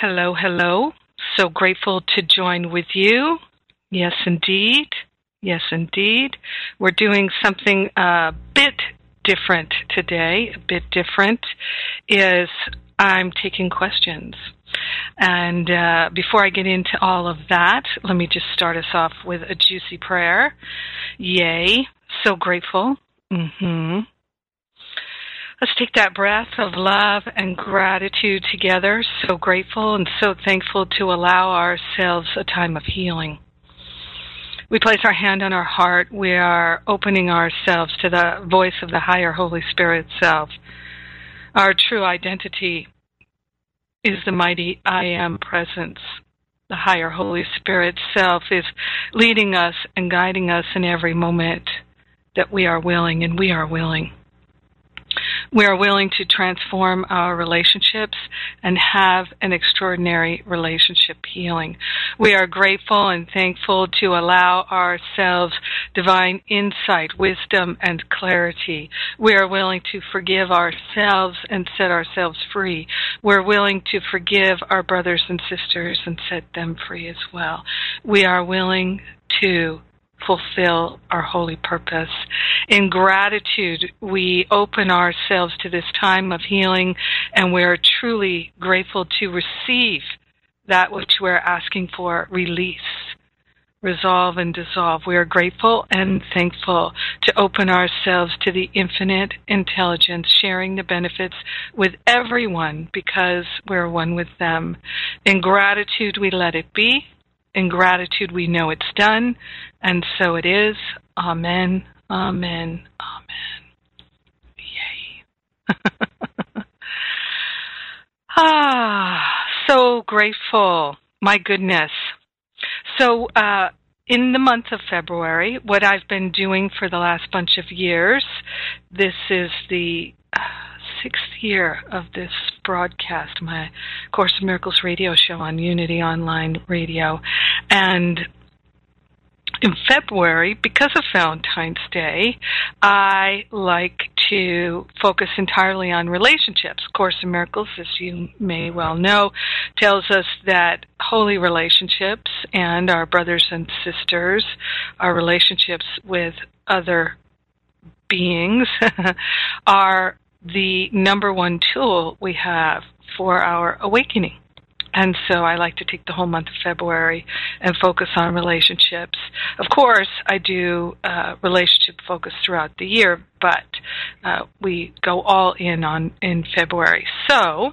Hello, hello. So grateful to join with you. Yes, indeed. Yes, indeed. We're doing something a bit different today. A bit different is I'm taking questions. And uh, before I get into all of that, let me just start us off with a juicy prayer. Yay. So grateful. Mm-hmm. Let's take that breath of love and gratitude together. So grateful and so thankful to allow ourselves a time of healing. We place our hand on our heart. We are opening ourselves to the voice of the higher Holy Spirit self. Our true identity is the mighty I am presence. The higher Holy Spirit self is leading us and guiding us in every moment that we are willing, and we are willing. We are willing to transform our relationships and have an extraordinary relationship healing. We are grateful and thankful to allow ourselves divine insight, wisdom, and clarity. We are willing to forgive ourselves and set ourselves free. We're willing to forgive our brothers and sisters and set them free as well. We are willing to fulfill our holy purpose. In gratitude, we open ourselves to this time of healing and we're truly grateful to receive that which we're asking for release, resolve, and dissolve. We are grateful and thankful to open ourselves to the infinite intelligence, sharing the benefits with everyone because we're one with them. In gratitude, we let it be. In gratitude, we know it's done, and so it is. Amen, amen, amen. Yay. ah, so grateful. My goodness. So, uh, in the month of February, what I've been doing for the last bunch of years, this is the uh, sixth year of this broadcast, my Course of Miracles radio show on Unity Online Radio. And in February, because of Valentine's Day, I like to focus entirely on relationships. Course in Miracles, as you may well know, tells us that holy relationships and our brothers and sisters, our relationships with other beings, are the number one tool we have for our awakening. And so I like to take the whole month of February and focus on relationships. Of course, I do uh, relationship focus throughout the year, but uh, we go all in on in February. So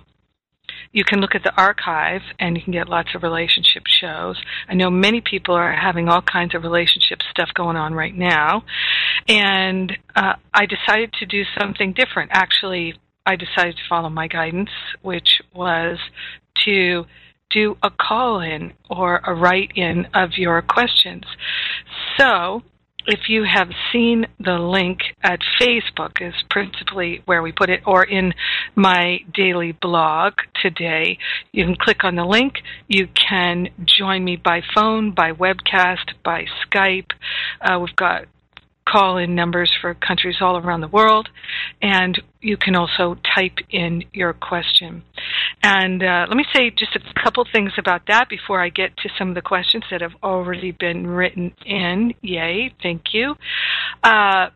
you can look at the archive and you can get lots of relationship shows. I know many people are having all kinds of relationship stuff going on right now. And uh, I decided to do something different. Actually, I decided to follow my guidance, which was to do a call in or a write in of your questions. So if you have seen the link at Facebook is principally where we put it, or in my daily blog today, you can click on the link. You can join me by phone, by webcast, by Skype. Uh, we've got call in numbers for countries all around the world, and you can also type in your question. And uh, let me say just a couple things about that before I get to some of the questions that have already been written in. Yay, thank you. Uh,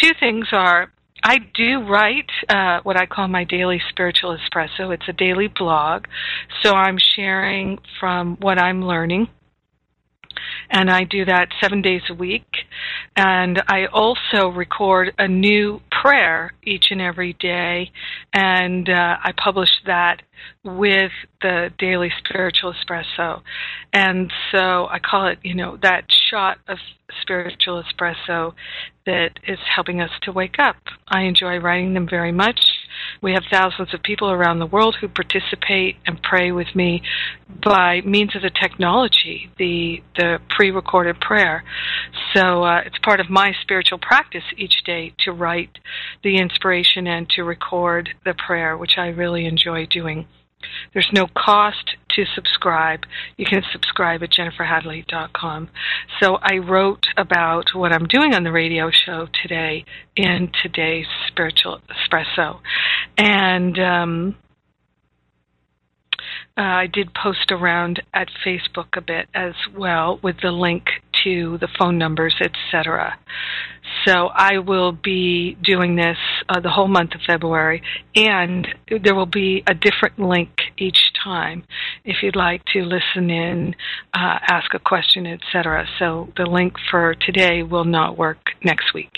two things are I do write uh, what I call my daily spiritual espresso. It's a daily blog, so I'm sharing from what I'm learning and I do that seven days a week. And I also record a new prayer each and every day, and uh, I publish that with the daily spiritual espresso. And so I call it, you know, that shot of spiritual espresso that is helping us to wake up. I enjoy writing them very much. We have thousands of people around the world who participate and pray with me by means of the technology, the the pre-recorded prayer. So uh, it's part of my spiritual practice each day to write the inspiration and to record the prayer, which I really enjoy doing. There's no cost to subscribe. You can subscribe at jenniferhadley.com. So I wrote about what I'm doing on the radio show today in today's Spiritual Espresso. And um, uh, I did post around at Facebook a bit as well with the link to the phone numbers, etc. So I will be doing this uh, the whole month of February, and there will be a different link each time if you'd like to listen in, uh, ask a question, etc. So the link for today will not work next week.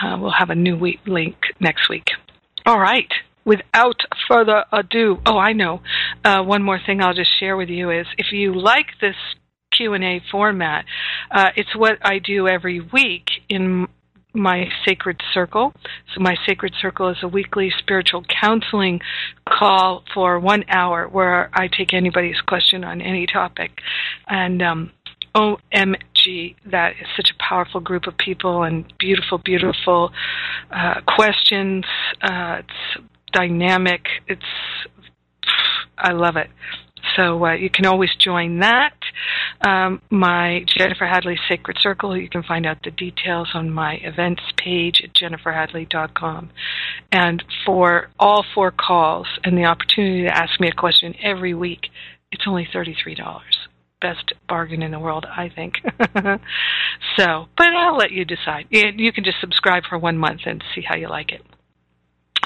Uh, we'll have a new week link next week. All right without further ado, oh, I know. Uh, one more thing I'll just share with you is if you like this Q&A format, uh, it's what I do every week in my Sacred Circle. So, my Sacred Circle is a weekly spiritual counseling call for one hour where I take anybody's question on any topic. And um, OMG, that is such a powerful group of people and beautiful, beautiful uh, questions. Uh, it's dynamic. It's I love it. So uh, you can always join that. Um, my Jennifer Hadley Sacred Circle, you can find out the details on my events page at jenniferhadley.com. And for all four calls and the opportunity to ask me a question every week, it's only $33 best bargain in the world, I think. so, but I'll let you decide. You can just subscribe for one month and see how you like it.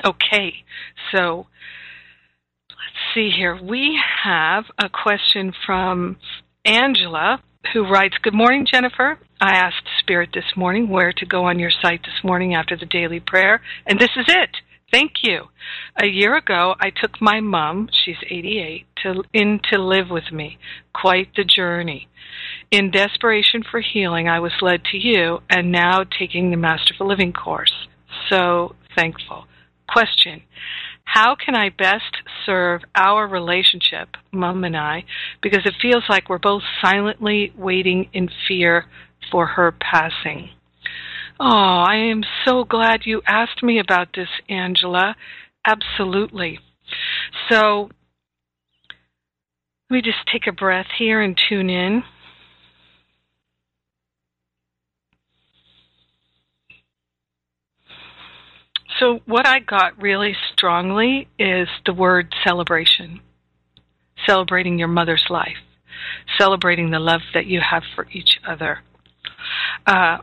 Okay, so let's see here. We have a question from Angela who writes Good morning, Jennifer. I asked Spirit this morning where to go on your site this morning after the daily prayer, and this is it. Thank you. A year ago, I took my mom, she's 88, to, in to live with me. Quite the journey. In desperation for healing, I was led to you and now taking the Masterful Living course. So thankful. Question How can I best serve our relationship, Mom and I, because it feels like we're both silently waiting in fear for her passing? Oh, I am so glad you asked me about this, Angela. Absolutely. So, let me just take a breath here and tune in. So, what I got really strongly is the word celebration. Celebrating your mother's life, celebrating the love that you have for each other. Uh,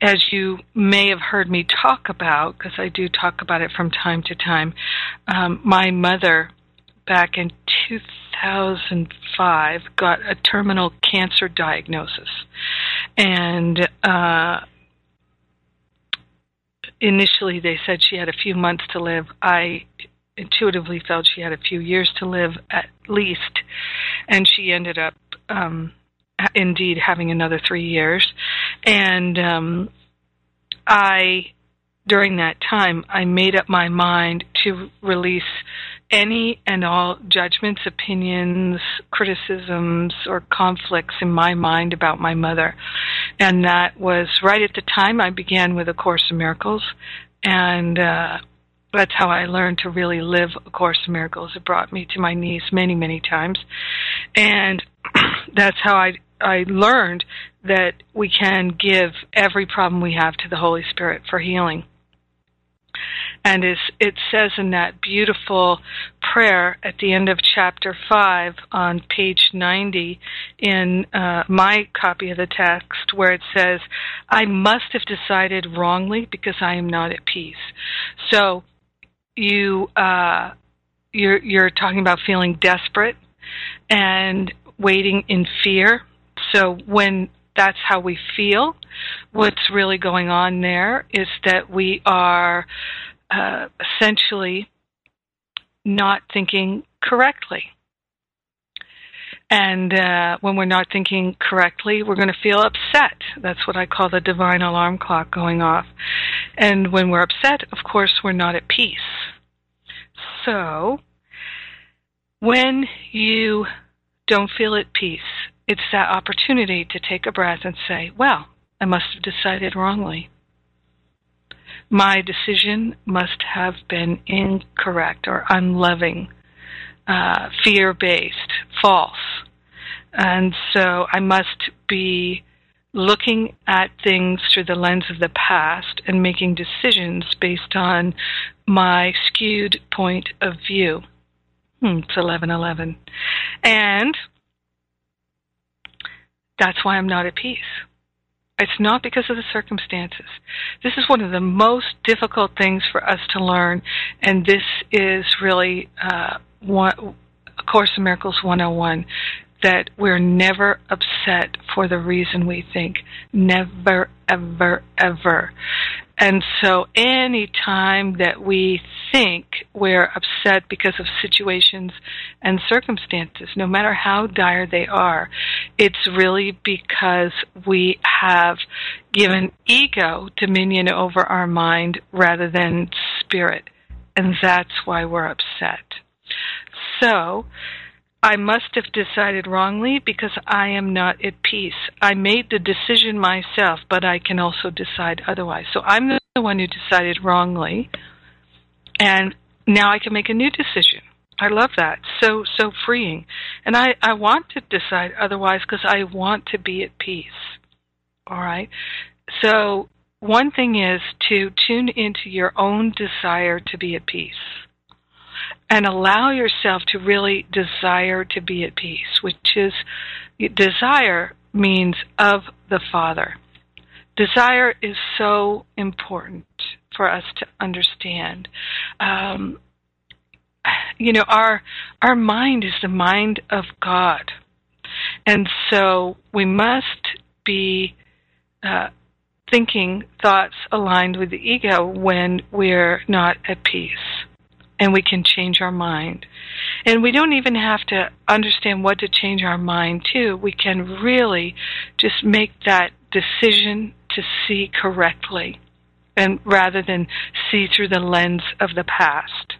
as you may have heard me talk about, because I do talk about it from time to time, um, my mother back in 2005 got a terminal cancer diagnosis. And uh, initially they said she had a few months to live. I intuitively felt she had a few years to live at least, and she ended up um, indeed having another three years. And um, I, during that time, I made up my mind to release any and all judgments, opinions, criticisms, or conflicts in my mind about my mother. And that was right at the time I began with A Course in Miracles. And uh, that's how I learned to really live A Course in Miracles. It brought me to my knees many, many times. And that's how I, I learned that we can give every problem we have to the Holy Spirit for healing. And it says in that beautiful prayer at the end of chapter 5 on page 90 in uh, my copy of the text where it says, I must have decided wrongly because I am not at peace. So you, uh, you're, you're talking about feeling desperate and waiting in fear. So when that's how we feel, what's really going on there is that we are uh, essentially not thinking correctly. And uh, when we're not thinking correctly, we're going to feel upset. That's what I call the divine alarm clock going off. And when we're upset, of course, we're not at peace. So, when you don't feel at peace, it's that opportunity to take a breath and say, well, I must have decided wrongly my decision must have been incorrect or unloving, uh, fear based, false. And so I must be looking at things through the lens of the past and making decisions based on my skewed point of view. Hmm, it's 1111. And that's why I'm not at peace. It's not because of the circumstances. This is one of the most difficult things for us to learn, and this is really uh, one, A Course in Miracles 101 that we're never upset for the reason we think. Never, ever, ever. And so any time that we think we're upset because of situations and circumstances, no matter how dire they are, it's really because we have given ego dominion over our mind rather than spirit. And that's why we're upset. So, I must have decided wrongly because I am not at peace. I made the decision myself, but I can also decide otherwise. So I'm the one who decided wrongly, and now I can make a new decision. I love that. So so freeing. And I I want to decide otherwise because I want to be at peace. All right. So one thing is to tune into your own desire to be at peace and allow yourself to really desire to be at peace, which is desire means of the Father. Desire is so important for us to understand. Um, you know, our our mind is the mind of God, and so we must be uh, thinking thoughts aligned with the ego when we're not at peace and we can change our mind. And we don't even have to understand what to change our mind to. We can really just make that decision to see correctly and rather than see through the lens of the past.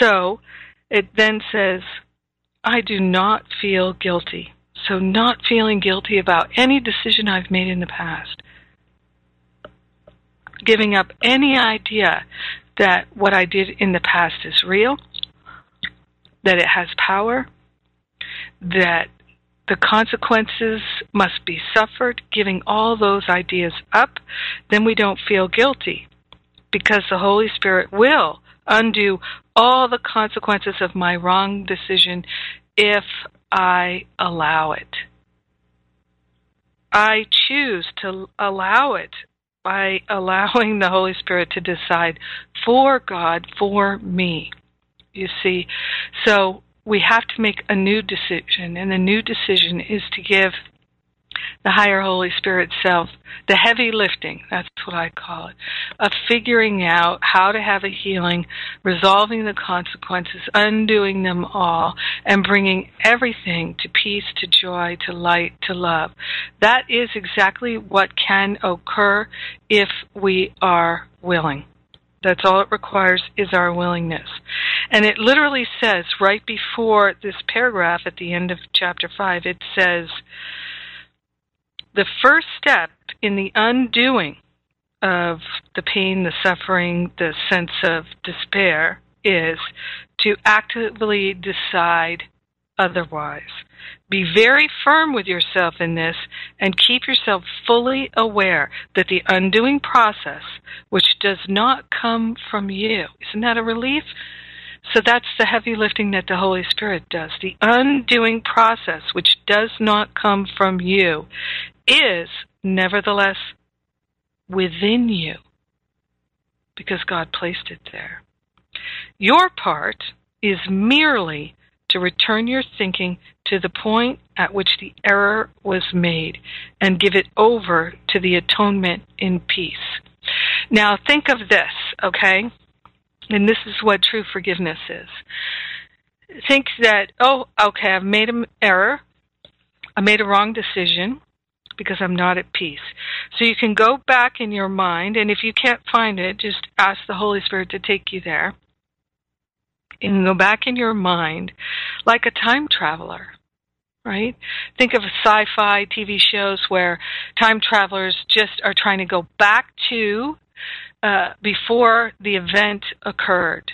So it then says, I do not feel guilty. So not feeling guilty about any decision I've made in the past. Giving up any idea that what I did in the past is real, that it has power, that the consequences must be suffered, giving all those ideas up, then we don't feel guilty because the Holy Spirit will undo all the consequences of my wrong decision if I allow it. I choose to allow it by allowing the Holy Spirit to decide for God, for me. You see, so we have to make a new decision, and the new decision is to give the higher Holy Spirit self the heavy lifting, that's what I call it, of figuring out how to have a healing, resolving the consequences, undoing them all, and bringing everything to peace, to joy, to light, to love. That is exactly what can occur if we are willing. That's all it requires is our willingness. And it literally says right before this paragraph at the end of chapter 5, it says, the first step in the undoing of the pain, the suffering, the sense of despair is to actively decide otherwise. Be very firm with yourself in this and keep yourself fully aware that the undoing process, which does not come from you, isn't that a relief? So that's the heavy lifting that the Holy Spirit does. The undoing process, which does not come from you, is nevertheless within you because God placed it there. Your part is merely to return your thinking to the point at which the error was made and give it over to the atonement in peace. Now, think of this, okay? And this is what true forgiveness is. Think that, oh, okay, I've made an error. I made a wrong decision because I'm not at peace. So you can go back in your mind, and if you can't find it, just ask the Holy Spirit to take you there. And go back in your mind like a time traveler, right? Think of sci fi TV shows where time travelers just are trying to go back to uh, before the event occurred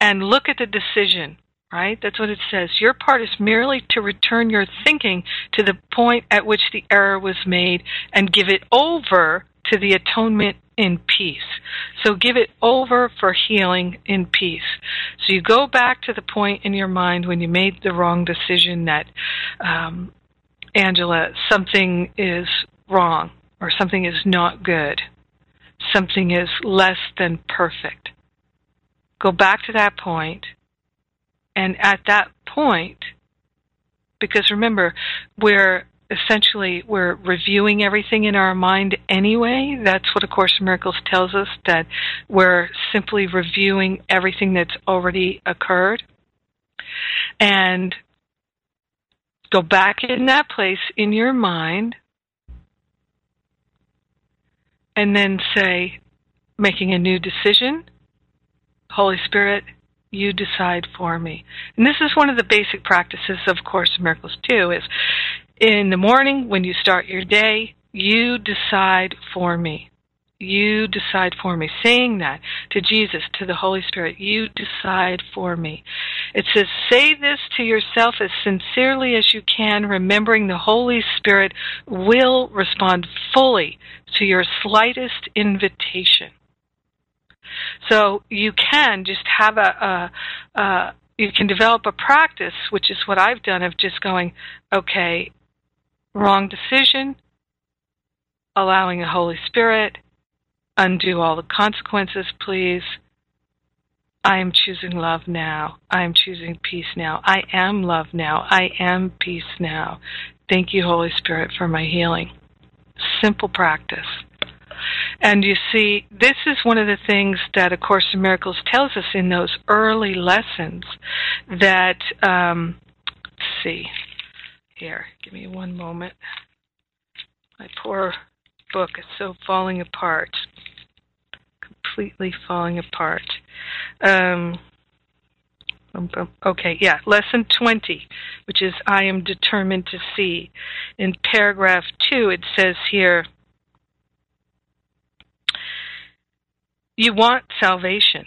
and look at the decision right? That's what it says. Your part is merely to return your thinking to the point at which the error was made and give it over to the atonement in peace. So give it over for healing in peace. So you go back to the point in your mind when you made the wrong decision that, um, Angela, something is wrong or something is not good. Something is less than perfect. Go back to that point and at that point, because remember, we're essentially we're reviewing everything in our mind anyway. That's what A Course in Miracles tells us that we're simply reviewing everything that's already occurred. And go back in that place in your mind and then say, making a new decision, Holy Spirit, you decide for me. And this is one of the basic practices of Course in Miracles too, is in the morning when you start your day, you decide for me. You decide for me. Saying that to Jesus, to the Holy Spirit, you decide for me. It says, say this to yourself as sincerely as you can, remembering the Holy Spirit will respond fully to your slightest invitation. So you can just have a, a, a you can develop a practice, which is what I've done, of just going, okay, wrong decision, allowing the Holy Spirit, undo all the consequences, please. I am choosing love now. I am choosing peace now. I am love now. I am peace now. Thank you, Holy Spirit, for my healing. Simple practice. And you see, this is one of the things that A Course in Miracles tells us in those early lessons that, um, see, here, give me one moment. My poor book is so falling apart, completely falling apart. Um, Okay, yeah, lesson 20, which is I am determined to see. In paragraph 2, it says here, You want salvation.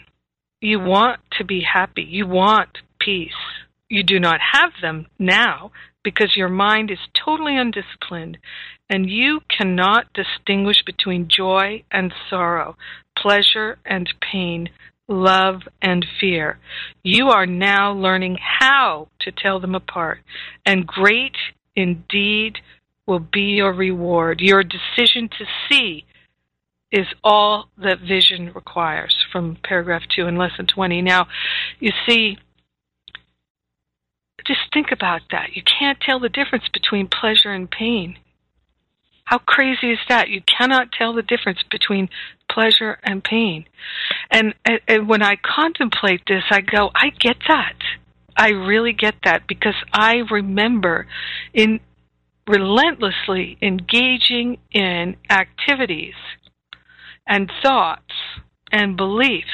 You want to be happy. You want peace. You do not have them now because your mind is totally undisciplined and you cannot distinguish between joy and sorrow, pleasure and pain, love and fear. You are now learning how to tell them apart, and great indeed will be your reward. Your decision to see is all that vision requires from paragraph 2 in lesson 20. Now, you see, just think about that. You can't tell the difference between pleasure and pain. How crazy is that? You cannot tell the difference between pleasure and pain. And, and, and when I contemplate this, I go, I get that. I really get that because I remember in relentlessly engaging in activities and thoughts and beliefs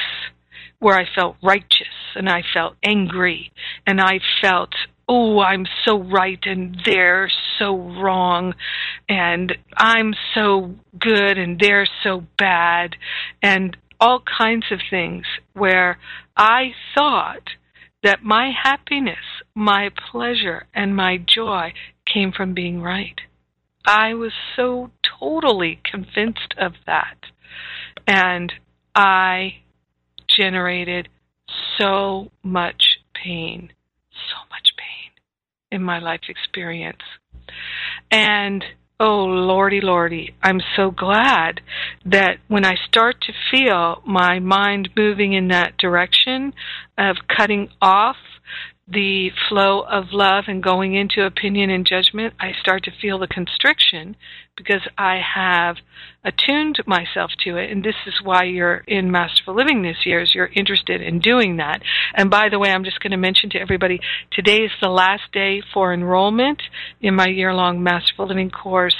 where I felt righteous and I felt angry and I felt, oh, I'm so right and they're so wrong and I'm so good and they're so bad and all kinds of things where I thought that my happiness, my pleasure, and my joy came from being right. I was so totally convinced of that. And I generated so much pain, so much pain in my life experience. And oh, lordy, lordy, I'm so glad that when I start to feel my mind moving in that direction of cutting off the flow of love and going into opinion and judgment, I start to feel the constriction because I have attuned myself to it. And this is why you're in Masterful Living this year, is you're interested in doing that. And by the way, I'm just going to mention to everybody, today is the last day for enrollment in my year-long Masterful Living course.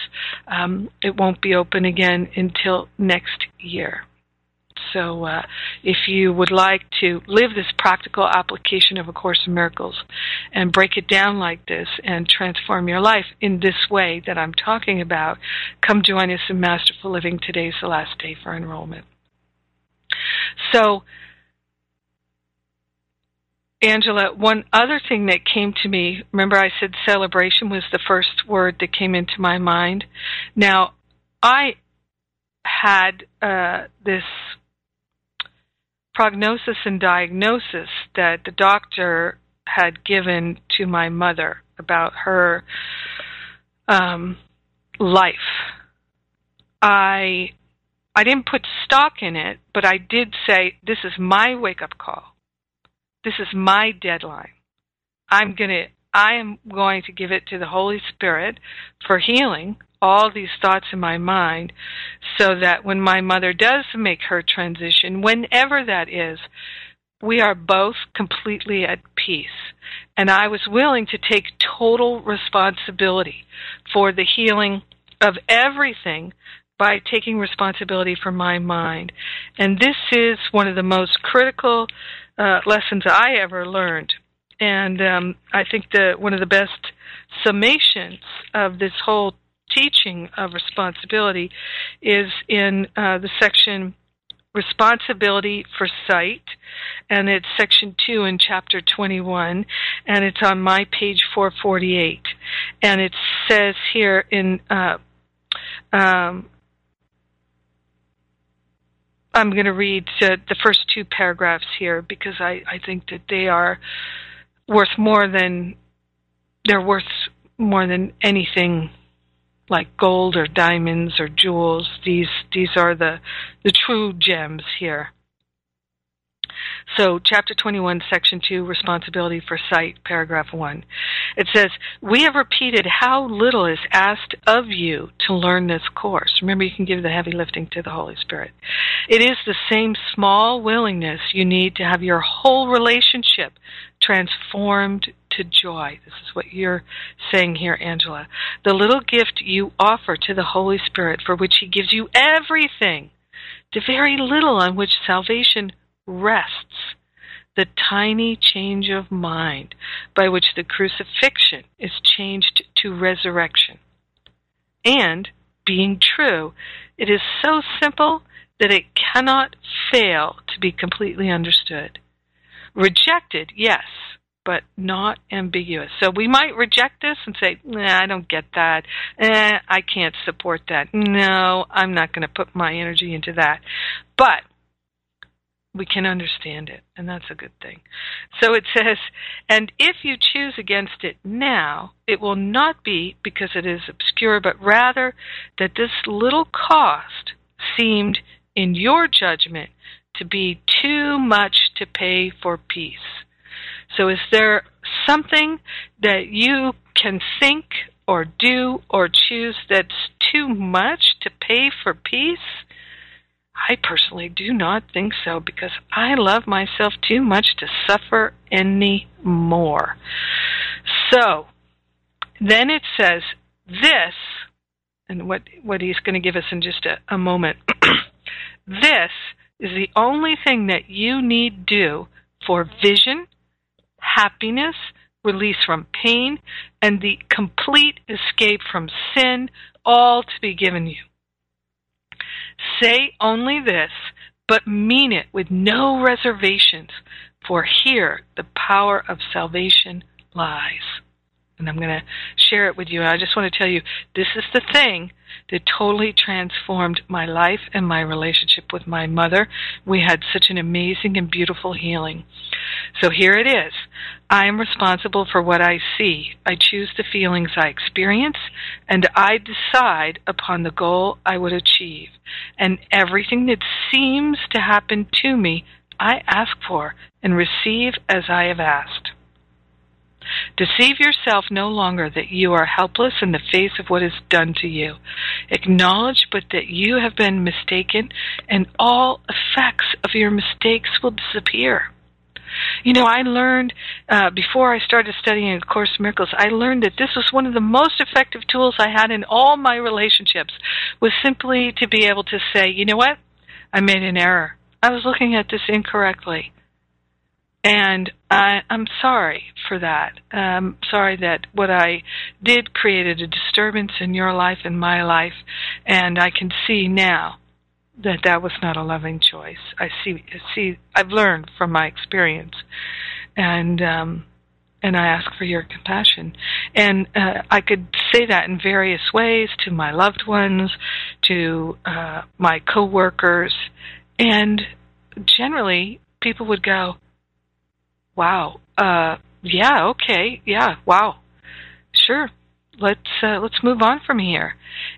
Um, it won't be open again until next year. So, uh, if you would like to live this practical application of A Course in Miracles and break it down like this and transform your life in this way that I'm talking about, come join us in Masterful Living. Today's the last day for enrollment. So, Angela, one other thing that came to me, remember I said celebration was the first word that came into my mind. Now, I had uh, this prognosis and diagnosis that the doctor had given to my mother about her um, life. I I didn't put stock in it, but I did say this is my wake up call. This is my deadline. I'm to I am going to give it to the Holy Spirit for healing all these thoughts in my mind so that when my mother does make her transition, whenever that is, we are both completely at peace. And I was willing to take total responsibility for the healing of everything by taking responsibility for my mind. And this is one of the most critical uh, lessons I ever learned. And um, I think that one of the best summations of this whole teaching of responsibility is in uh, the section responsibility for sight and it's section 2 in chapter 21 and it's on my page 448 and it says here in uh, um, i'm going to read uh, the first two paragraphs here because I, I think that they are worth more than they're worth more than anything like gold or diamonds or jewels. These these are the the true gems here. So, chapter 21, section 2, responsibility for sight, paragraph 1. It says, We have repeated how little is asked of you to learn this course. Remember, you can give the heavy lifting to the Holy Spirit. It is the same small willingness you need to have your whole relationship transformed to joy. This is what you're saying here, Angela. The little gift you offer to the Holy Spirit for which He gives you everything, the very little on which salvation rests, the tiny change of mind by which the crucifixion is changed to resurrection. And, being true, it is so simple that it cannot fail to be completely understood. Rejected, yes, but not ambiguous. So we might reject this and say, nah, I don't get that. Eh, I can't support that. No, I'm not going to put my energy into that. But we can understand it, and that's a good thing. So it says, and if you choose against it now, it will not be because it is obscure, but rather that this little cost seemed, in your judgment, to be too much to pay for peace. So is there something that you can think or do or choose that's too much to pay for peace? I personally do not think so because I love myself too much to suffer any more. So, then it says this, and what, what he's going to give us in just a, a moment. this is the only thing that you need do for vision happiness, release from pain, and the complete escape from sin, all to be given you. Say only this, but mean it with no reservations, for here the power of salvation lies. And I'm going to share it with you. I just want to tell you this is the thing that totally transformed my life and my relationship with my mother. We had such an amazing and beautiful healing. So here it is. I am responsible for what I see. I choose the feelings I experience, and I decide upon the goal I would achieve. And everything that seems to happen to me, I ask for and receive as I have asked. Deceive yourself no longer that you are helpless in the face of what is done to you. Acknowledge but that you have been mistaken, and all effects of your mistakes will disappear. You know, I learned uh, before I started studying A Course in Miracles, I learned that this was one of the most effective tools I had in all my relationships, was simply to be able to say, you know what? I made an error. I was looking at this incorrectly. And I, I'm sorry for that. I'm sorry that what I did created a disturbance in your life and my life, and I can see now that that was not a loving choice. I see, I see, I've learned from my experience, and um, and I ask for your compassion. And uh, I could say that in various ways to my loved ones, to uh, my coworkers, and generally people would go, Wow. Uh, yeah. Okay. Yeah. Wow. Sure. Let's uh, let's move on from here.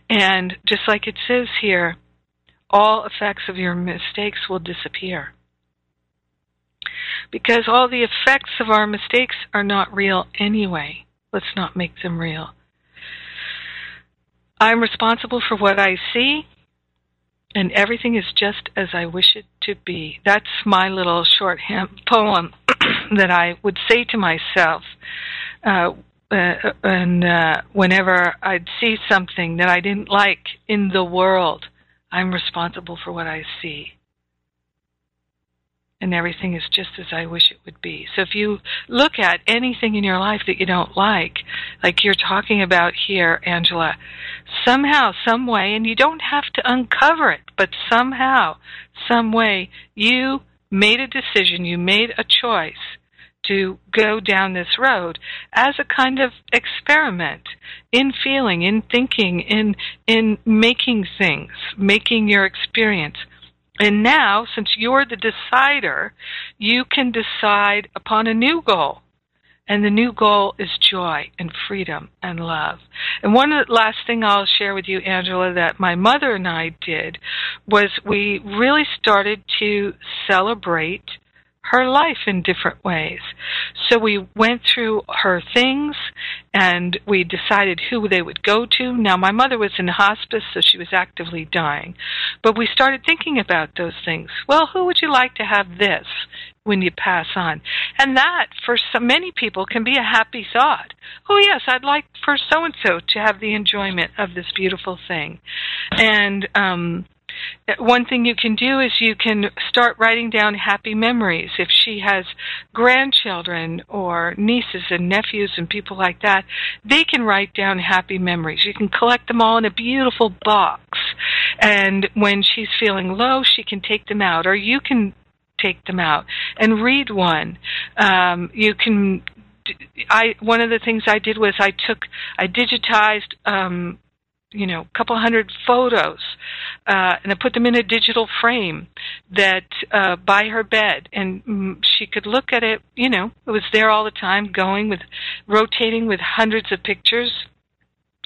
And just like it says here, all effects of your mistakes will disappear. Because all the effects of our mistakes are not real anyway. Let's not make them real. I'm responsible for what I see, and everything is just as I wish it to be. That's my little shorthand poem that I would say to myself uh, uh, and uh, whenever I'd see something that I didn't like in the world, I'm responsible for what I see. And everything is just as I wish it would be. So if you look at anything in your life that you don't like, like you're talking about here, Angela, somehow, some way, and you don't have to uncover it, but somehow, some way, you made a decision, you made a choice to go down this road as a kind of experiment in feeling, in thinking, in in making things, making your experience. And now, since you're the decider, you can decide upon a new goal. And the new goal is joy and freedom and love. And one last thing I'll share with you, Angela, that my mother and I did was we really started to celebrate her life in different ways. So we went through her things and we decided who they would go to. Now, my mother was in hospice, so she was actively dying. But we started thinking about those things. Well, who would you like to have this when you pass on? And that, for so many people, can be a happy thought. Oh, yes, I'd like for so and so to have the enjoyment of this beautiful thing. And, um, one thing you can do is you can start writing down happy memories. If she has grandchildren or nieces and nephews and people like that, they can write down happy memories. You can collect them all in a beautiful box. And when she's feeling low, she can take them out, or you can take them out and read one. Um, you can I one of the things I did was I took I digitized um, you know, a couple hundred photos, uh, and I put them in a digital frame that uh, by her bed, and mm, she could look at it. You know, it was there all the time, going with, rotating with hundreds of pictures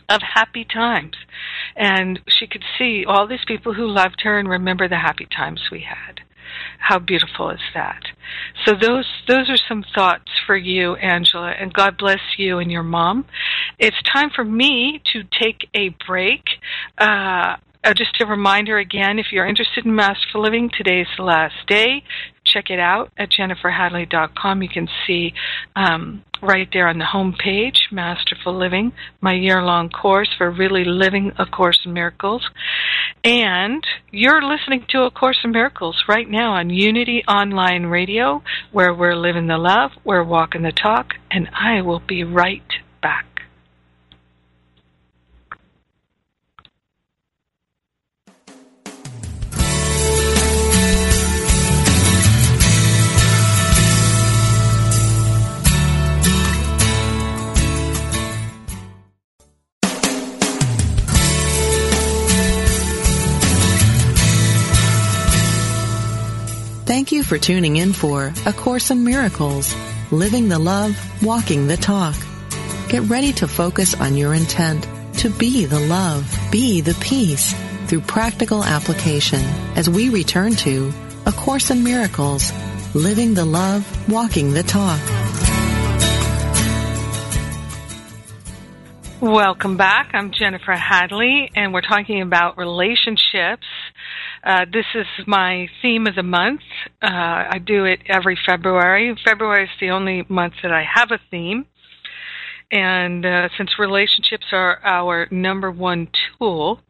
of happy times, and she could see all these people who loved her and remember the happy times we had. How beautiful is that? So those those are some thoughts for you, Angela, and God bless you and your mom. It's time for me to take a break. Uh, uh, just a reminder again, if you're interested in Masterful Living, today's the last day. Check it out at jenniferhadley.com. You can see um, right there on the home page, Masterful Living, my year-long course for really living A Course in Miracles. And you're listening to A Course in Miracles right now on Unity Online Radio, where we're living the love, we're walking the talk, and I will be right back. Thank you for tuning in for A Course in Miracles, Living the Love, Walking the Talk. Get ready to focus on your intent to be the love, be the peace through practical application as we return to A Course in Miracles, Living the Love, Walking the Talk. Welcome back. I'm Jennifer Hadley, and we're talking about relationships. Uh, this is my theme of the month. Uh, I do it every February. February is the only month that I have a theme. And uh, since relationships are our number one tool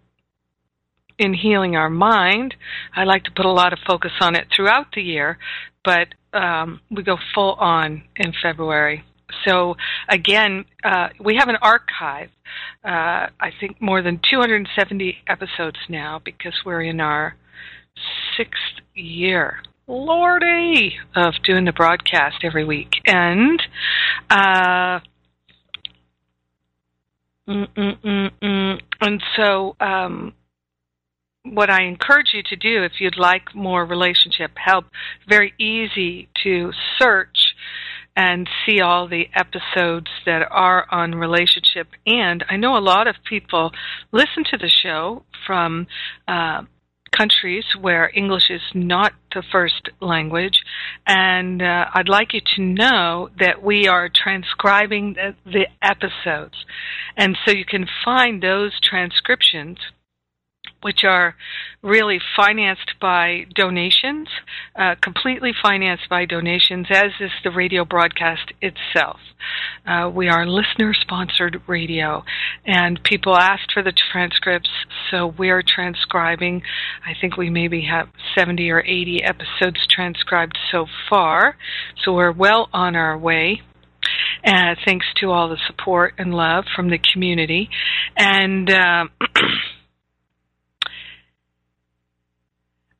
in healing our mind, I like to put a lot of focus on it throughout the year, but um, we go full on in February. So again, uh, we have an archive. Uh, I think more than 270 episodes now because we're in our sixth year. Lordy, of doing the broadcast every week, and uh, mm, mm, mm, and so um, what I encourage you to do if you'd like more relationship help, very easy to search and see all the episodes that are on relationship. And I know a lot of people listen to the show from uh, countries where English is not the first language, and uh, I'd like you to know that we are transcribing the, the episodes. And so you can find those transcriptions which are really financed by donations, uh, completely financed by donations, as is the radio broadcast itself. Uh, we are listener sponsored radio, and people asked for the transcripts, so we're transcribing. I think we maybe have 70 or 80 episodes transcribed so far, so we're well on our way. Uh, thanks to all the support and love from the community. And uh,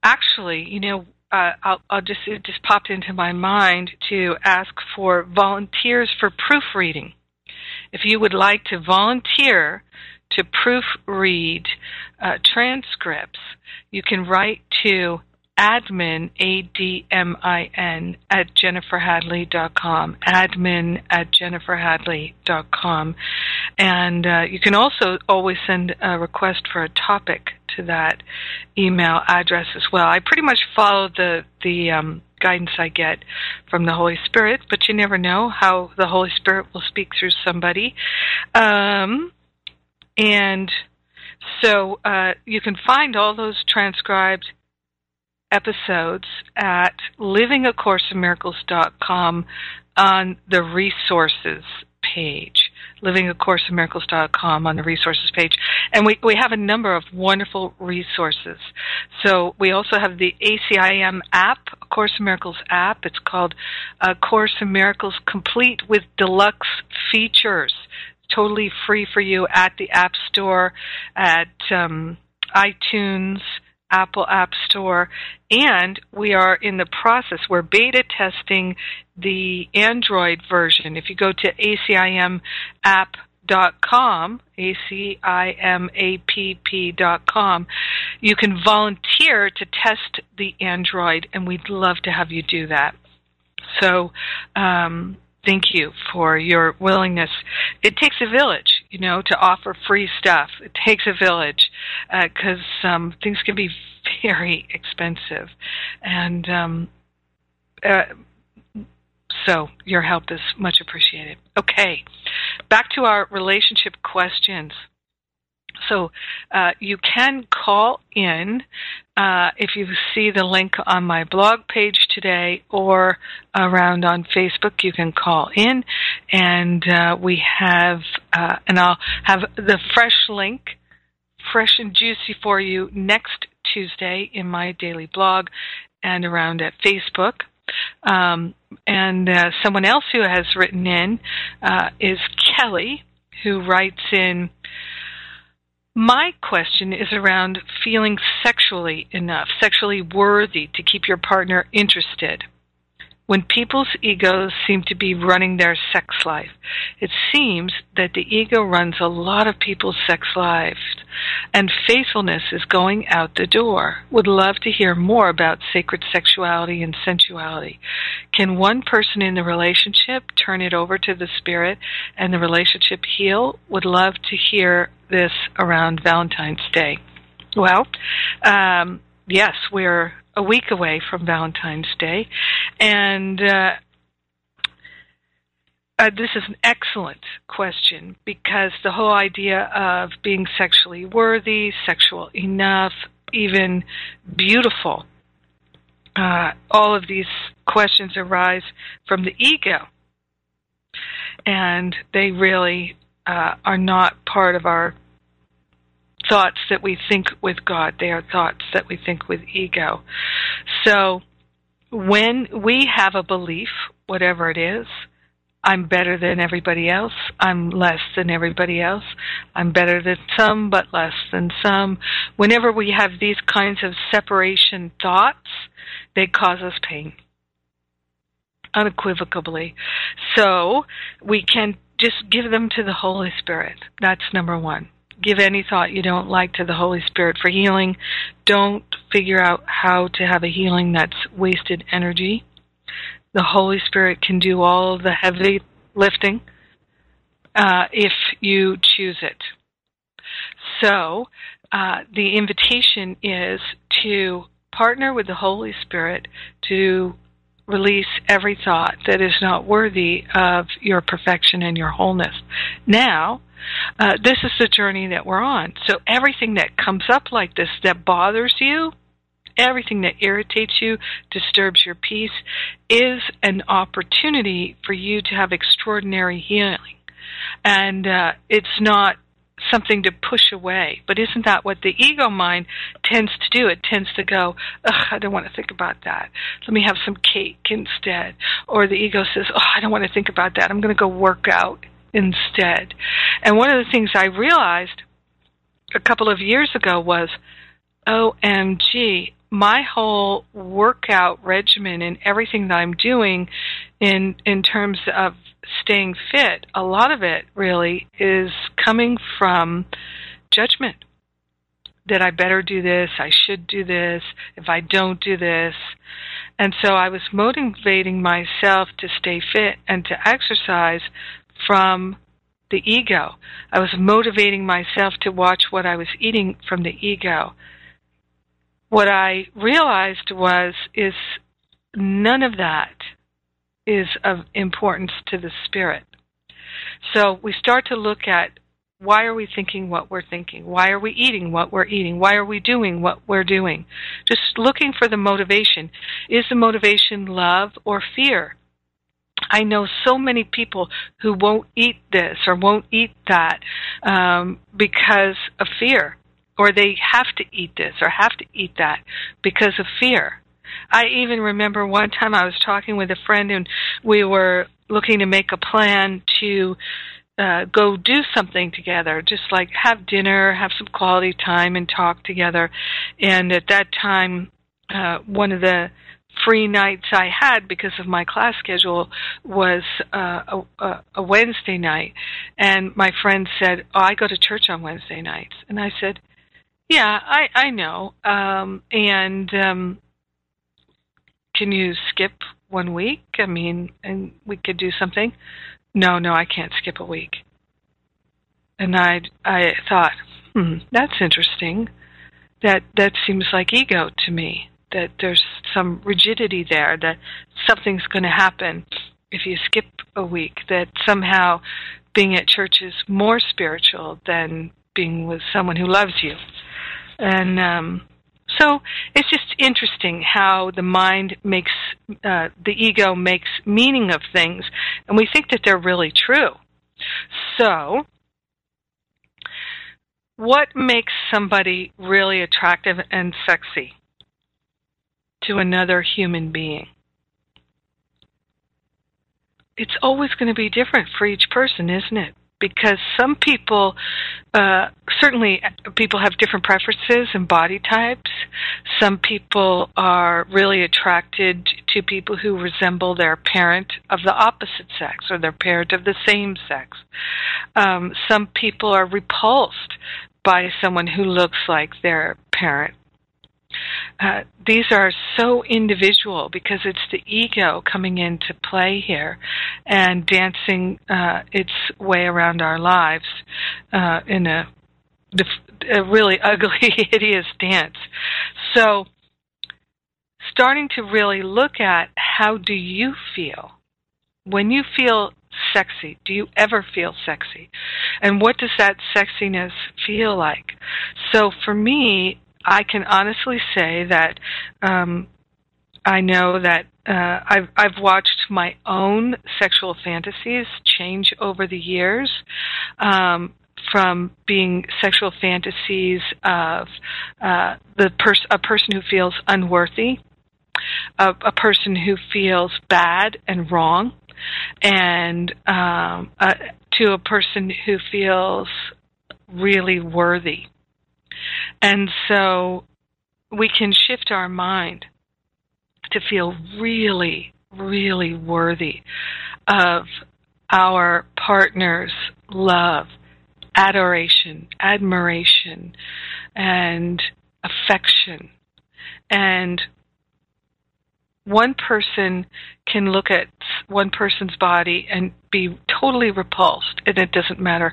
actually, you know, uh, I'll, I'll, just it just popped into my mind to ask for volunteers for proofreading. If you would like to volunteer to proofread uh, transcripts, you can write to admin, A-D-M-I-N, at jenniferhadley.com, admin at jenniferhadley.com. And uh, you can also always send a request for a topic to that email address as well. I pretty much follow the, the um, guidance I get from the Holy Spirit, but you never know how the Holy Spirit will speak through somebody. Um, and so uh, you can find all those transcribed episodes at livingacourseofmiracles.com on the resources page. livingacourseofmiracles.com on the resources page. And we, we have a number of wonderful resources. So we also have the acim app course of miracles app. It's called course of miracles complete with deluxe features. Totally free for you at the app store at um, itunes Apple App Store, and we are in the process. We're beta testing the Android version. If you go to acimapp.com, A-C-I-M-A-P-P.com, you can volunteer to test the Android, and we'd love to have you do that. So, um, thank you for your willingness. It takes a village, you know, to offer free stuff. It takes a village because uh, um, things can be very expensive, and um, uh, so your help is much appreciated. Okay, back to our relationship questions. So uh, you can call in uh, if you see the link on my blog page today or around on Facebook. You can call in, and uh, we have, uh, and I'll have the fresh link, fresh and juicy for you next Tuesday in my daily blog and around at Facebook. Um, and uh, someone else who has written in uh, is Kelly, who writes in my question is around feeling sexually enough, sexually worthy to keep your partner interested. when people's egos seem to be running their sex life. It seems that the ego runs a lot of people's sex lives, and faithfulness is going out the door. Would love to hear more about sacred sexuality and sensuality. Can one person in the relationship turn it over to the spirit and the relationship heal? Would love to hear this around Valentine's Day. Well, um, yes, we're a week away from Valentine's Day, and uh, uh, this is an excellent question because the whole idea of being sexually worthy, sexual enough, even beautiful, uh, all of these questions arise from the ego, and they really uh, are not part of our thoughts that we think with God. They are thoughts that we think with ego. So when we have a belief, whatever it is, I'm better than everybody else. I'm less than everybody else. I'm better than some, but less than some. Whenever we have these kinds of separation thoughts, they cause us pain. Unequivocally. So we can just give them to the Holy Spirit. That's number one give any thought you don't like to the Holy Spirit for healing. Don't figure out how to have a healing that's wasted energy. The Holy Spirit can do all the heavy lifting uh, if you choose it. So, uh, the invitation is to partner with the Holy Spirit to release every thought that is not worthy of your perfection and your wholeness. Now, uh, this is the journey that we're on. So everything that comes up like this that bothers you, everything that irritates you, disturbs your peace, is an opportunity for you to have extraordinary healing. And uh, it's not something to push away. But isn't that what the ego mind tends to do? It tends to go, Ugh, I don't want to think about that. Let me have some cake instead. Or the ego says, Oh, I don't want to think about that. I'm going to go work out instead. And one of the things I realized a couple of years ago was, OMG, my whole workout regimen and everything that I'm doing in in terms of staying fit, a lot of it really is coming from judgment. That I better do this, I should do this, if I don't do this. And so I was motivating myself to stay fit and to exercise from the ego. I was motivating myself to watch what I was eating from the ego. What I realized was is none of that is of importance to the spirit. So we start to look at why are we thinking what we're thinking? Why are we eating what we're eating? Why are we doing what we're doing? Just looking for the motivation. Is the motivation love or fear? I know so many people who won't eat this or won't eat that um, because of fear, or they have to eat this or have to eat that because of fear. I even remember one time I was talking with a friend and we were looking to make a plan to uh, go do something together, just like have dinner, have some quality time, and talk together. And at that time, uh, one of the free nights I had because of my class schedule was uh, a, a Wednesday night. And my friend said, "Oh, I go to church on Wednesday nights." And I said, "Yeah, I I know. Um, and um, can you skip one week? I mean, and we could do something." No, no, I can't skip a week. And I I thought, hmm, that's interesting. That that seems like ego to me that there's some rigidity there, that something's going to happen if you skip a week, that somehow being at church is more spiritual than being with someone who loves you. And um, so it's just interesting how the mind makes, uh, the ego makes meaning of things, and we think that they're really true. So, what makes somebody really attractive and sexy? to another human being. It's always going to be different for each person, isn't it? Because some people, uh, certainly people have different preferences and body types. Some people are really attracted to people who resemble their parent of the opposite sex or their parent of the same sex. Um, some people are repulsed by someone who looks like their parent uh, these are so individual because it's the ego coming into play here and dancing uh, its way around our lives uh, in a, a really ugly, hideous dance. So, starting to really look at how do you feel when you feel sexy? Do you ever feel sexy? And what does that sexiness feel like? So for me, I can honestly say that um, I know that uh, I've I've watched my own sexual fantasies change over the years. Um, from being sexual fantasies of uh, the pers- a person who feels unworthy, a, a, person who feels bad and wrong, and um, uh, to a person who feels really worthy. And so we can shift our mind to feel really, really worthy of our partner's love, adoration, admiration, and affection. And one person can look at one person's body and be totally repulsed, and it doesn't matter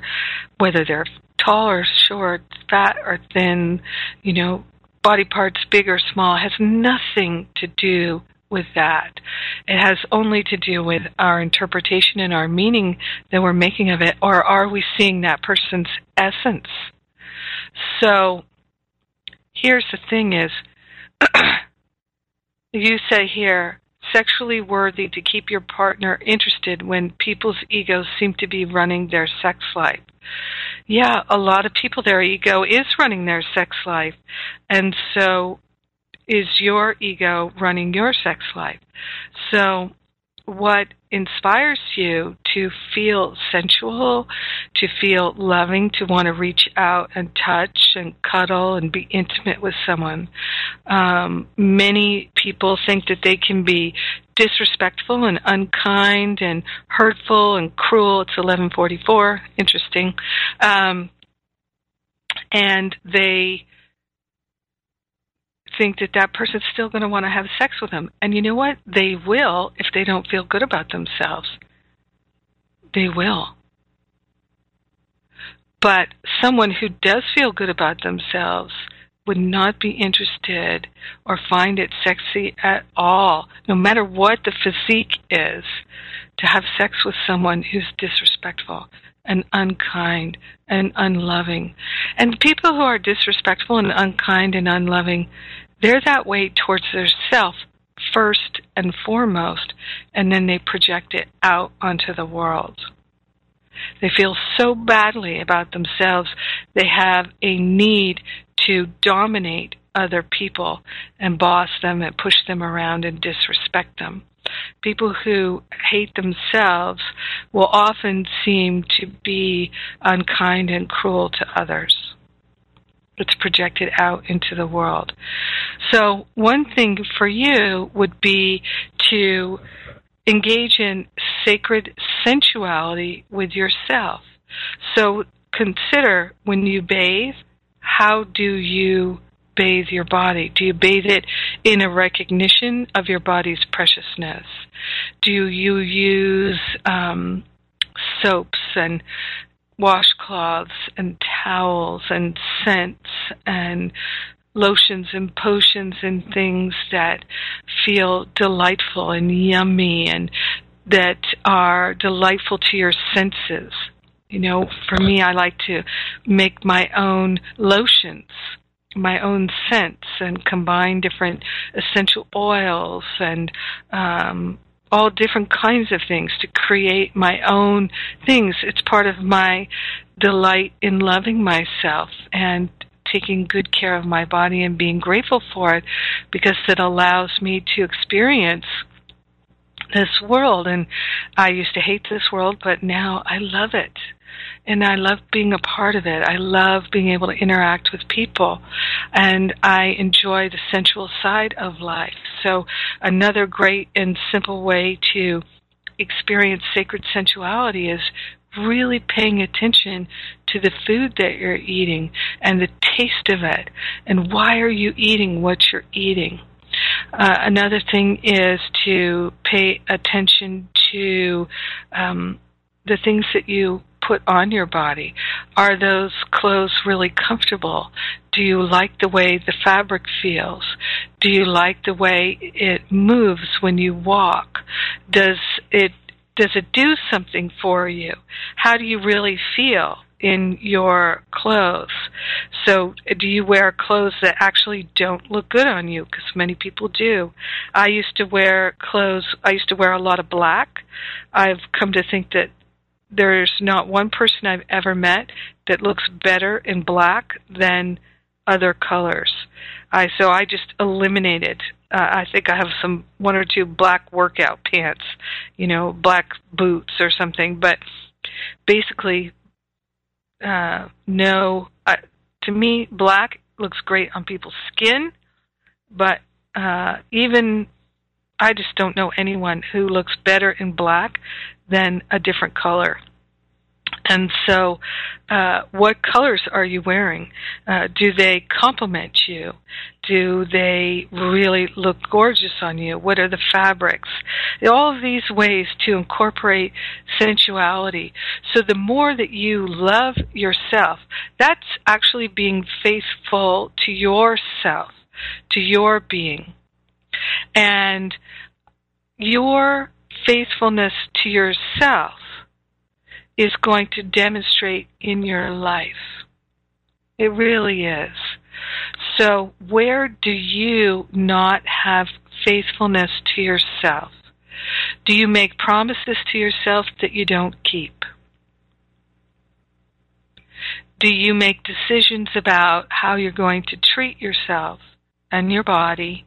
whether they're tall or short, fat or thin, you know, body parts big or small, has nothing to do with that. It has only to do with our interpretation and our meaning that we're making of it, or are we seeing that person's essence? So here's the thing is you say here sexually worthy to keep your partner interested when people's egos seem to be running their sex life. Yeah, a lot of people, their ego is running their sex life. And so is your ego running your sex life? So what inspires you to feel sensual, to feel loving, to want to reach out and touch and cuddle and be intimate with someone. Um, many people think that they can be disrespectful and unkind and hurtful and cruel. It's 1144. Interesting. Um, and they think that that person's still going to want to have sex with them. And you know what? They will if they don't feel good about themselves. They will. But someone who does feel good about themselves would not be interested or find it sexy at all, no matter what the physique is, to have sex with someone who's disrespectful and unkind and unloving. And people who are disrespectful and unkind and unloving, they're that way towards their self first and foremost, and then they project it out onto the world. They feel so badly about themselves, they have a need to dominate other people and boss them and push them around and disrespect them. People who hate themselves will often seem to be unkind and cruel to others. It's projected out into the world. So, one thing for you would be to engage in sacred sensuality with yourself. So, consider when you bathe, how do you bathe your body? Do you bathe it in a recognition of your body's preciousness? Do you use um, soaps and washcloths and towels and scents and lotions and potions and things that feel delightful and yummy and that are delightful to your senses. You know, for me, I like to make my own lotions, my own scents, and combine different essential oils and um, all different kinds of things to create my own things. It's part of my delight in loving myself and taking good care of my body and being grateful for it because it allows me to experience this world and I used to hate this world but now I love it and I love being a part of it. I love being able to interact with people and I enjoy the sensual side of life. So another great and simple way to experience sacred sensuality is really paying attention to the food that you're eating and the taste of it and why are you eating what you're eating uh, another thing is to pay attention to um, the things that you put on your body. Are those clothes really comfortable? Do you like the way the fabric feels? Do you like the way it moves when you walk? Does it does it do something for you? How do you really feel? In your clothes. So, do you wear clothes that actually don't look good on you? Because many people do. I used to wear clothes, I used to wear a lot of black. I've come to think that there's not one person I've ever met that looks better in black than other colors. I so I just eliminated. Uh, I think I have some one or two black workout pants, you know, black boots or something. But basically, uh, no. Uh, to me, black looks great on people's skin, but uh, even I just don't know anyone who looks better in black than a different color. And so, uh, what colors are you wearing? Uh, do they complement you? Do they really look gorgeous on you? What are the fabrics? All of these ways to incorporate sensuality. So, the more that you love yourself, that's actually being faithful to yourself, to your being. And your faithfulness to yourself is going to demonstrate in your life. It really is. So, where do you not have faithfulness to yourself? Do you make promises to yourself that you don't keep? Do you make decisions about how you're going to treat yourself and your body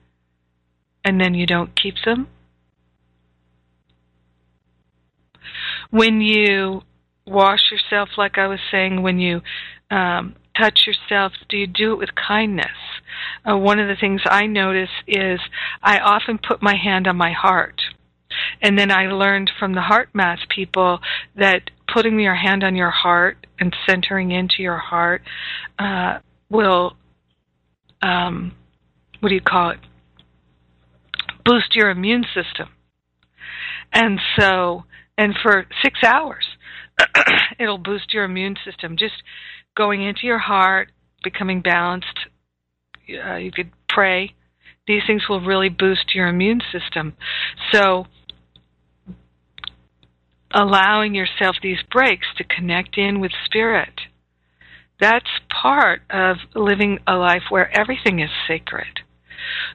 and then you don't keep them? When you wash yourself, like I was saying, when you um, touch yourself, do you do it with kindness? Uh, one of the things I notice is I often put my hand on my heart. And then I learned from the HeartMath people that putting your hand on your heart and centering into your heart uh, will, um, what do you call it? Boost your immune system. And so, and for six hours, it'll boost your immune system. Just going into your heart, becoming balanced. Uh, you could pray. These things will really boost your immune system. So, allowing yourself these breaks to connect in with spirit. That's part of living a life where everything is sacred.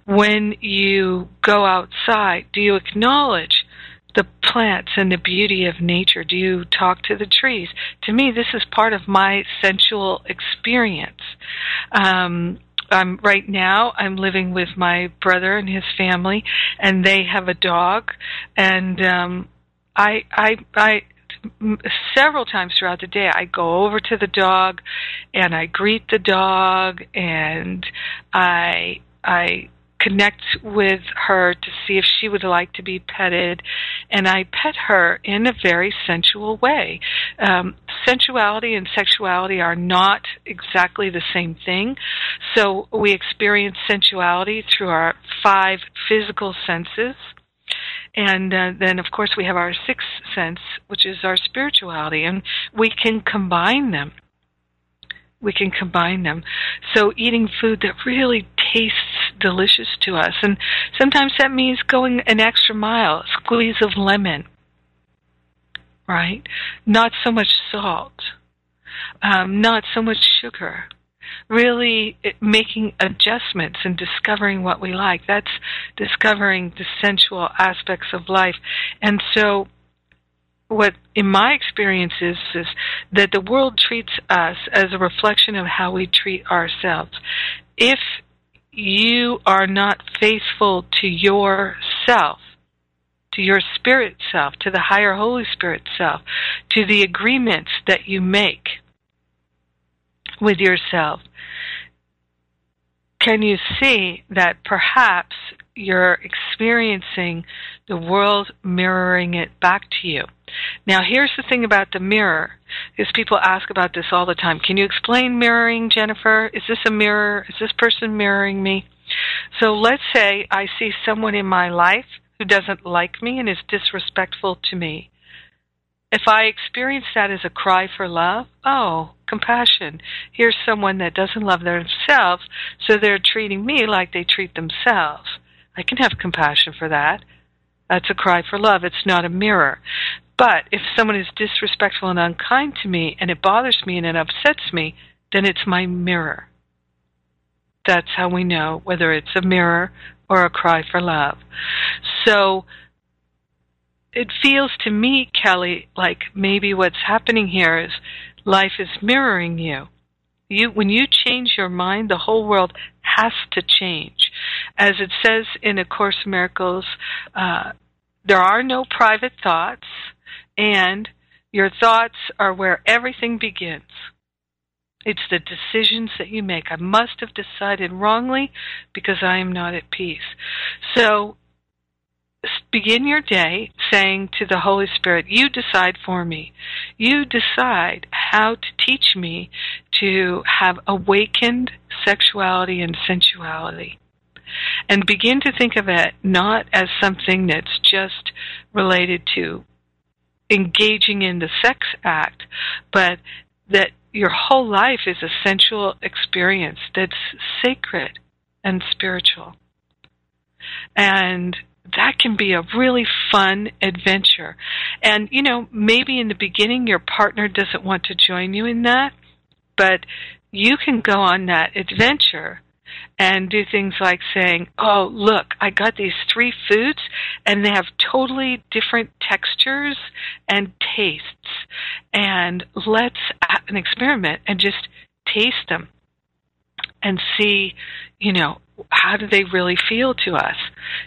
When you go outside, do you acknowledge the plants and the beauty of nature? Do you talk to the trees? To me, this is part of my sensual experience. Um, I'm right now I'm living with my brother and his family and they have a dog and um I I I several times throughout the day I go over to the dog and I greet the dog and I I connect with her to see if she would like to be petted, and I pet her in a very sensual way. Um, sensuality and sexuality are not exactly the same thing, so we experience sensuality through our five physical senses. And uh, then, of course, we have our sixth sense, which is our spirituality, and we can combine them we can combine them. So eating food that really tastes delicious to us. And sometimes that means going an extra mile, squeeze of lemon, right? Not so much salt, um, not so much sugar. Really making adjustments and discovering what we like. That's discovering the sensual aspects of life. And so what in my experience is, is that the world treats us as a reflection of how we treat ourselves. If you are not faithful to yourself, to your spirit self, to the higher Holy Spirit self, to the agreements that you make with yourself, can you see that perhaps you're experiencing the world mirroring it back to you? Now, here's the thing about the mirror, is people ask about this all the time. Can you explain mirroring, Jennifer? Is this a mirror? Is this person mirroring me? So let's say I see someone in my life who doesn't like me and is disrespectful to me. If I experience that as a cry for love, oh, compassion. Here's someone that doesn't love themselves, so they're treating me like they treat themselves. I can have compassion for that. That's a cry for love. It's not a mirror. But if someone is disrespectful and unkind to me and it bothers me and it upsets me, then it's my mirror. That's how we know whether it's a mirror or a cry for love. So it feels to me, Kelly, like maybe what's happening here is life is mirroring you. You, when you change your mind, the whole world has to change. As it says in A Course in Miracles, uh, there are no private thoughts, and your thoughts are where everything begins. It's the decisions that you make. I must have decided wrongly because I am not at peace. So begin your day saying to the Holy Spirit, You decide for me. You decide how to teach me to have awakened sexuality and sensuality. And begin to think of it not as something that's just related to engaging in the sex act, but that your whole life is a sensual experience that's sacred and spiritual. And that can be a really fun adventure. And, you know, maybe in the beginning your partner doesn't want to join you in that, but you can go on that adventure and do things like saying, "Oh, look, I got these three foods and they have totally different textures and tastes. And let's have an experiment and just taste them and see, you know, how do they really feel to us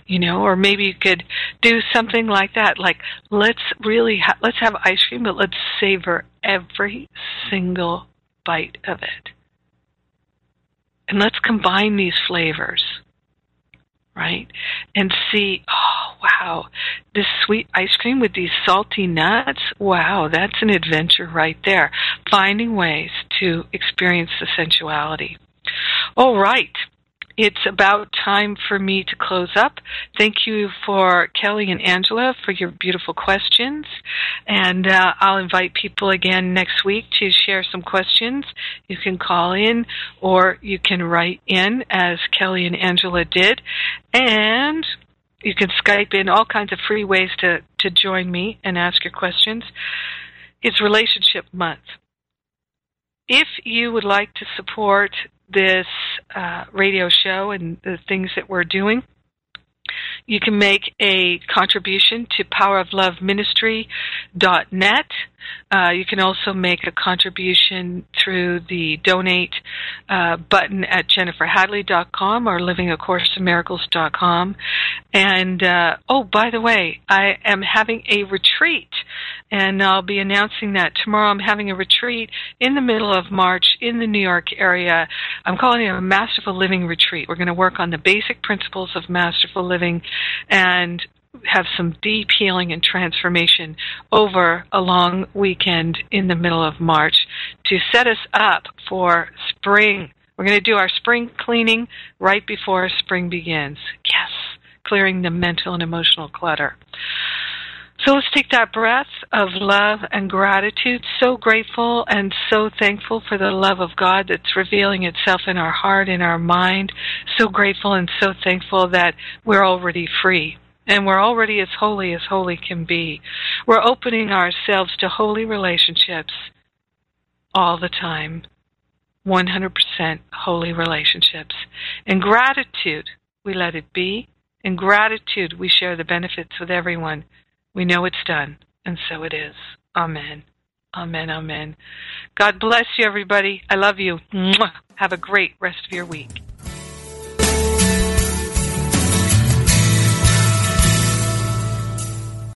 you know or maybe you could do something like that like let's really ha- let's have ice cream but let's savor every single bite of it and let's combine these flavors, right? And see, oh, wow, this sweet ice cream with these salty nuts, wow, that's an adventure right there. Finding ways to experience the sensuality. All right it's about time for me to close up. Thank you for Kelly and Angela for your beautiful questions. And uh, I'll invite people again next week to share some questions. You can call in or you can write in as Kelly and Angela did. And you can Skype in all kinds of free ways to, to join me and ask your questions. It's Relationship Month. If you would like to support this uh, radio show and the things that we're doing. You can make a contribution to powerofloveministry.net. Uh, you can also make a contribution through the donate uh, button at jenniferhadley.com or livingacourseofmiracles.com. And uh, oh, by the way, I am having a retreat, and I'll be announcing that tomorrow. I'm having a retreat in the middle of March in the New York area. I'm calling it a Masterful Living Retreat. We're going to work on the basic principles of masterful living and have some deep healing and transformation over a long weekend in the middle of March to set us up for spring. We're going to do our spring cleaning right before spring begins. Yes, clearing the mental and emotional clutter. So let's take that breath of love and gratitude. So grateful and so thankful for the love of God that's revealing itself in our heart, in our mind. So grateful and so thankful that we're already free and we're already as holy as holy can be. We're opening ourselves to holy relationships all the time. 100% holy relationships. In gratitude, we let it be. In gratitude, we share the benefits with everyone. We know it's done, and so it is. Amen. Amen. Amen. God bless you, everybody. I love you. Have a great rest of your week.